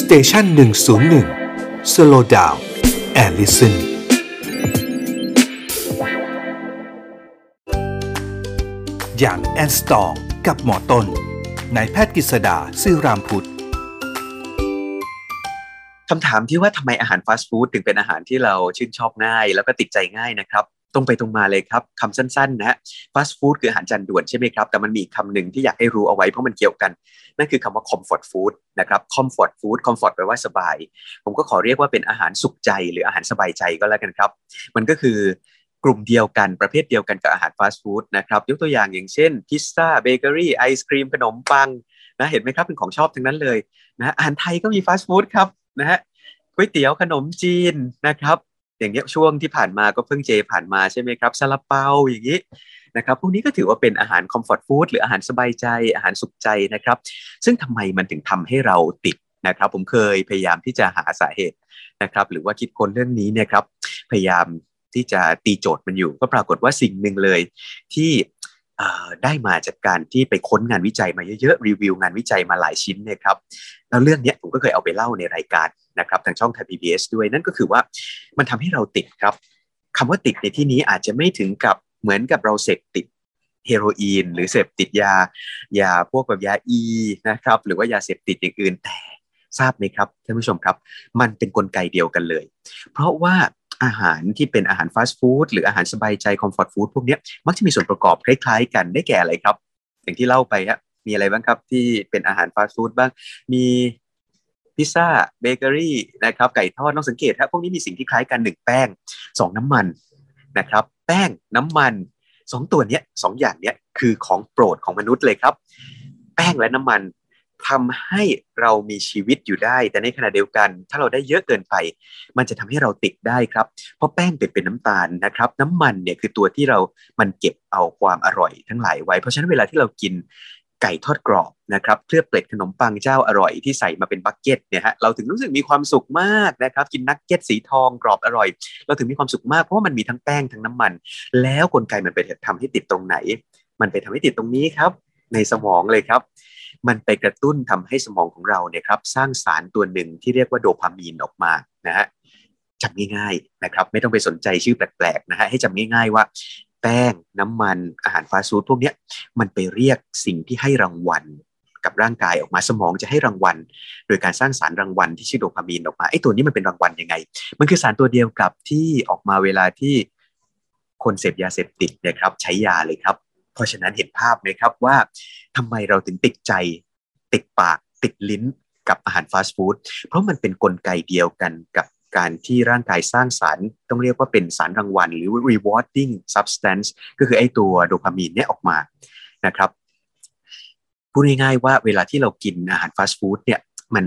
station หนึ่งศูนย์หนึ่ง slow down and listen young and strong กับหมอต้นนายแพทย์กฤษดาซื่อรามพุทธคำถามที่ว่าทำไมอาหารฟาสต์ฟู้ดถึงเป็นอาหารที่เราชื่นชอบง่าย แล้วก็ติดใจง่ายนะครับ ตรงไปตรงมาเลยครับคำสั้นๆนะฮะฟาสต์ฟู้ดคืออาหารจานด่วนใช่ไหมครับแต่มันมีคำหนึ่งที่อยากให้รู้เอาไว้เพราะมันเกี่ยวกัน นั่นคือคำว่า comfort food นะครับ comfort food comfort แปลว่าสบาย ผมก็ขอเรียกว่าเป็นอาหารสุขใจหรืออาหารสบายใจก็แล้วกันครับ มันก็คือกลุ่มเดียวกันประเภทเดียวกันกับอาหารฟาสต์ฟู้ดนะครับยกตัวอย่างอย่างเช่นพิซซ่าเบเกอรี่ไอศครีมขนมปังนะเห็นไหมครับเป็นของชอบทั้งนั้นเลยนะอาหารไทยก็มีฟาสต์ฟู้ดครับนะฮะก๋วยเตี๋ยวขนมจีนนะครับ อย่างเงี้ยช่วงที่ผ่านมาก็เพิ่งเจผ่านมาใช่ไหมครับซาลาเปาอย่างนี้นะครับพวกนี้ก็ถือว่าเป็นอาหารคอมฟอร์ตฟู้ดหรืออาหารสบายใจอาหารสุขใจนะครับ ซึ่งทำไมมันถึงทำให้เราติดนะครับผมเคยพยายามที่จะหาสาเหตุนะครับ หรือว่าคิดค้นเรื่องนี้เนี่ยครับพยายามที่จะตีโจทย์มันอยู่ ก็ปรากฏว่าสิ่งหนึ่งเลยที่ ได้มาจากการที่ไปค้นงานวิจัยมาเยอะๆรีวิวงานวิจัยมาหลายชิ้นเนี่ยครับแล้วเรื่องนี้ผมก็เคยเอาไปเล่าในรายการนะครับทางช่องไทยพีบีด้วยนั่นก็คือว่ามันทำให้เราติดครับคำว่าติดในที่นี้อาจจะไม่ถึงกับเหมือนกับเราเสพติดเฮโรอีน หรือเสพติดยายาพวกแบบยาอีนะครับ หรือว่ายาเสพติดอย่างอื่นแต่ทราบไหมครับท่านผู้ชมครับ มันเป็นนกลไกเดียวกันเลย เพราะว่า อาหารที่เป็นอาหารฟาสต์ฟู้ดหรืออาหารสบายใจคอมฟอร์ตฟู้ดพวกนี้มักจะมีส่วนประกอบคล้ายๆ กันได้แก่อะไรครับ อย่างที่เล่าไปฮะมีอะไรบ้างครับที่เป็นอาหารฟาสต์ฟู้ดบ้างมีพิซซ่าเบเกอรี่นะครับไก่ทอดต้องสังเกตครับพวกนี้มีสิ่งที่คล้ายกันหนึ่งแป้งสองน้ำมันนะครับ แป้งน้ำมันสองตัวเนี้ยสองอย่างเนี้ยคือของโปรดของมนุษย์เลยครับ แป้งและน้ำมัน ทำให้เรามีชีวิตอยู่ได้ แต่ในขณะเดียวกัน ถ้าเราได้เยอะเกินไป มันจะทำให้เราติดได้ครับ เพราะแป้งเป็นเป็นน้ำตาลนะครับ น้ำมันเนี่ยคือตัวที่เรามันเก็บเอาความอร่อยทั้งหลายไว้ เพราะฉะนั้นเวลาที่เรากินไก่ทอดกรอบนะครับเคลือบเกล็ดขนมปังเจ้าอร่อยที่ใส่มาเป็นบักเก็ตเนี่ยฮะเราถึงรู้สึกมีความสุขมากนะครับ กินนักเก็ตสีทองกรอบอร่อย เราถึงมีความสุขมากเพราะว่ามันมีทั้งแป้งทั้งน้ำมัน แล้วกลไกมันไปทำให้ติดตรงไหน มันไปทำให้ติดตรงนี้ครับ ในสมองเลยครับ มันไปกระตุ้นทำให้สมองของเราเนี่ยครับสร้างสารตัวหนึ่งที่เรียกว่าโดพามีนออกมานะฮะจำง่ายๆนะครับไม่ต้องไปสนใจชื่อแปลกๆนะฮะให้จำง่ายๆว่าแป้งน้ำมันอาหารฟาสต์ฟู้ดพวกนี้มันไปเรียกสิ่งที่ให้รางวัลกับร่างกายออกมาสมองจะให้รางวัล โดยการสร้างสารรางวัลที่ชื่อโดพามีนออกมาไอ้ตัวนี้มันเป็นรางวัลยังไง มันคือสารตัวเดียวกับที่ออกมาเวลาที่คนเสพยาเสพติดนะครับใช้ยาเลยครับ เพราะฉะนั้นเห็นภาพไหมครับว่าทำไมเราถึงติดใจ ติดปาก ติดลิ้นกับอาหารฟาสต์ฟู้ดเพราะมันเป็นนกลไกเดียวกันกับการที่ร่างกายสร้างสารต้องเรียกว่าเป็นสารรางวัล หรือ rewarding substance ก็คือไอ้ตัวโดพามีนเนี่ยออกมานะครับพูดง่ายๆว่าเวลาที่เรากินอาหารฟาสต์ฟู้ดเนี่ยมัน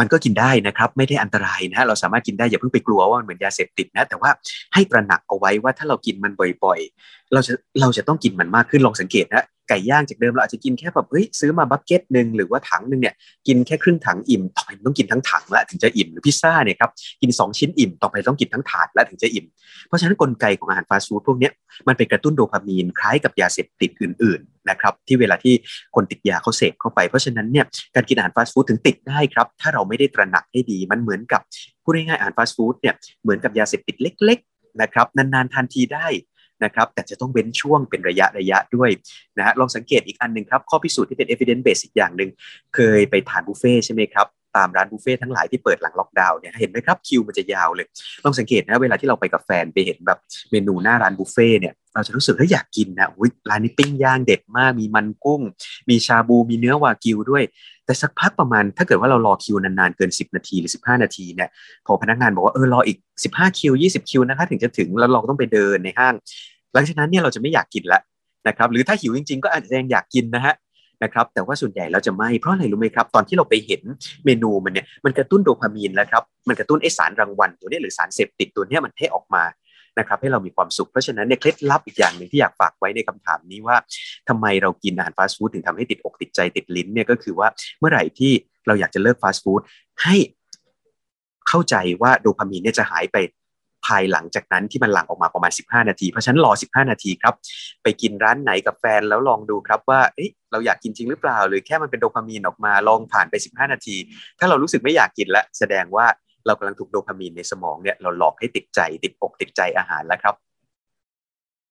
มันก็กินได้นะครับ ไม่ได้อันตรายนะเราสามารถกินได้อย่าเพิ่งไปกลัวว่ามันเหมือนยาเสพติดนะ แต่ว่าให้ตระหนักเอาไว้ว่าถ้าเรากินมันบ่อย ๆ เราจะเราจะต้องกินมันมากขึ้นลองสังเกตนะ ไก่ย่างจากเดิมเราอาจจะกินแค่แบบเฮ้ยซื้อมาบักเก็ตหนึ่งหรือว่าถังหนึ่งเนี่ยกินแค่ครึ่งถังอิ่มต่อไปต้องกินทั้งถังแล้วถึงจะอิ่มหรือพิซซ่าเนี่ยครับกิน 2 ชิ้นอิ่มต่อไปต้องกินทั้งถาดแล้วถึงจะอิ่ม เพราะฉะนั้นกลไกของอาหารฟาสต์ฟู้ดพวกนี้มันเป็นกระตุ้นโดพามีนคล้ายกับยาเสพติดอื่นๆนะครับที่เวลาที่คนติดยาเขาเสพเข้าไป เพราะฉะนั้นเนี่ยการกินอาหารฟาสต์ฟู้ดถึงติดได้ครับถ้าเราไม่ได้ตระหนักให้ดีมันเหมือนกับพูดง่ายๆอาหารฟาสต์ฟู้ดเนี่ยเหมือนกับยาเสพติดเล็ก ๆนะครับนานๆทานทีได้ นะครับแต่จะต้องเว้นช่วงเป็นระยะระยะด้วยนะฮะลองสังเกตอีกอันหนึ่งครับ ข้อพิสูจน์ที่เป็น evidence base อีกอย่างหนึ่งเคยไปทานบุฟเฟ่ใช่ไหมครับตามร้านบุฟเฟ่ทั้งหลายที่เปิดหลังล็อกดาวน์เนี่ยเห็นไหมครับคิวมันจะยาวเลยลองสังเกตนะเวลาที่เราไปกับแฟนไปเห็นแบบเมนูหน้าร้านบุฟเฟ่เนี่ยเราจะรู้สึกเฮ้ยอยากกินนะร้านนี้ปิ้งย่างเด็ดมากมีมันกุ้ง มีชาบูมีเนื้อวากิวด้วย แต่สักพักประมาณถ้าเกิดว่าเรารอคิวนานๆเกิน 10 นาทีหรือ 15 นาทีเนี่ยพอพนักงานบอกว่าเออรออีก 15 คิว 20 คิวนะคะถึงจะถึงแล้วเราต้องไปเดินในห้าง หลังจากนั้นเนี่ยเราจะไม่อยากกินละนะครับหรือถ้าหิวจริงๆ ก็อาจจะยังอยากกินนะฮะนะครับแต่ว่าส่วนใหญ่เราจะไม่เพราะอะไรรู้ไหมครับ ตอนที่เราไปเห็นเมนูมันเนี่ยมันกระตุ้นโดพามีนแล้วครับมันกระตุ้นไอสารรางวัลตัวนี้หรือสารเสพติดตัวนี้มันให้ออกมา นะครับให้เรามีความสุข เพราะฉะนั้นเนี่ยเคล็ดลับอีกอย่างหนึ่งที่อยากฝากไว้ในคำถามนี้ว่า ทำไมเรากินอาหารฟาสต์ฟู้ดถึงทำให้ติดอกติดใจติดลิ้นเนี่ยก็คือว่าเมื่อไหร่ที่เราอยากจะเลิกฟาสต์ฟู้ดให้เข้าใจว่าโดพามีนเนี่ยจะหายไปภายหลังจากนั้นที่มันหลั่งออกมาประมาณ 15 นาที เพราะฉะนั้นรอ 15 นาทีครับ ไปกินร้านไหนกับแฟนแล้วลองดูครับว่าเอ๊ะเราอยากกินจริงหรือเปล่า หรือแค่มันเป็นโดพามีนออกมาลองผ่านไป 15 นาที ถ้าเรารู้สึกไม่อยากกินแล้วแสดงว่า เรากำลังถูกโดพามีนในสมองเนี่ยเราหลอกให้ติดใจติดอกติดใจอาหารแล้วครับ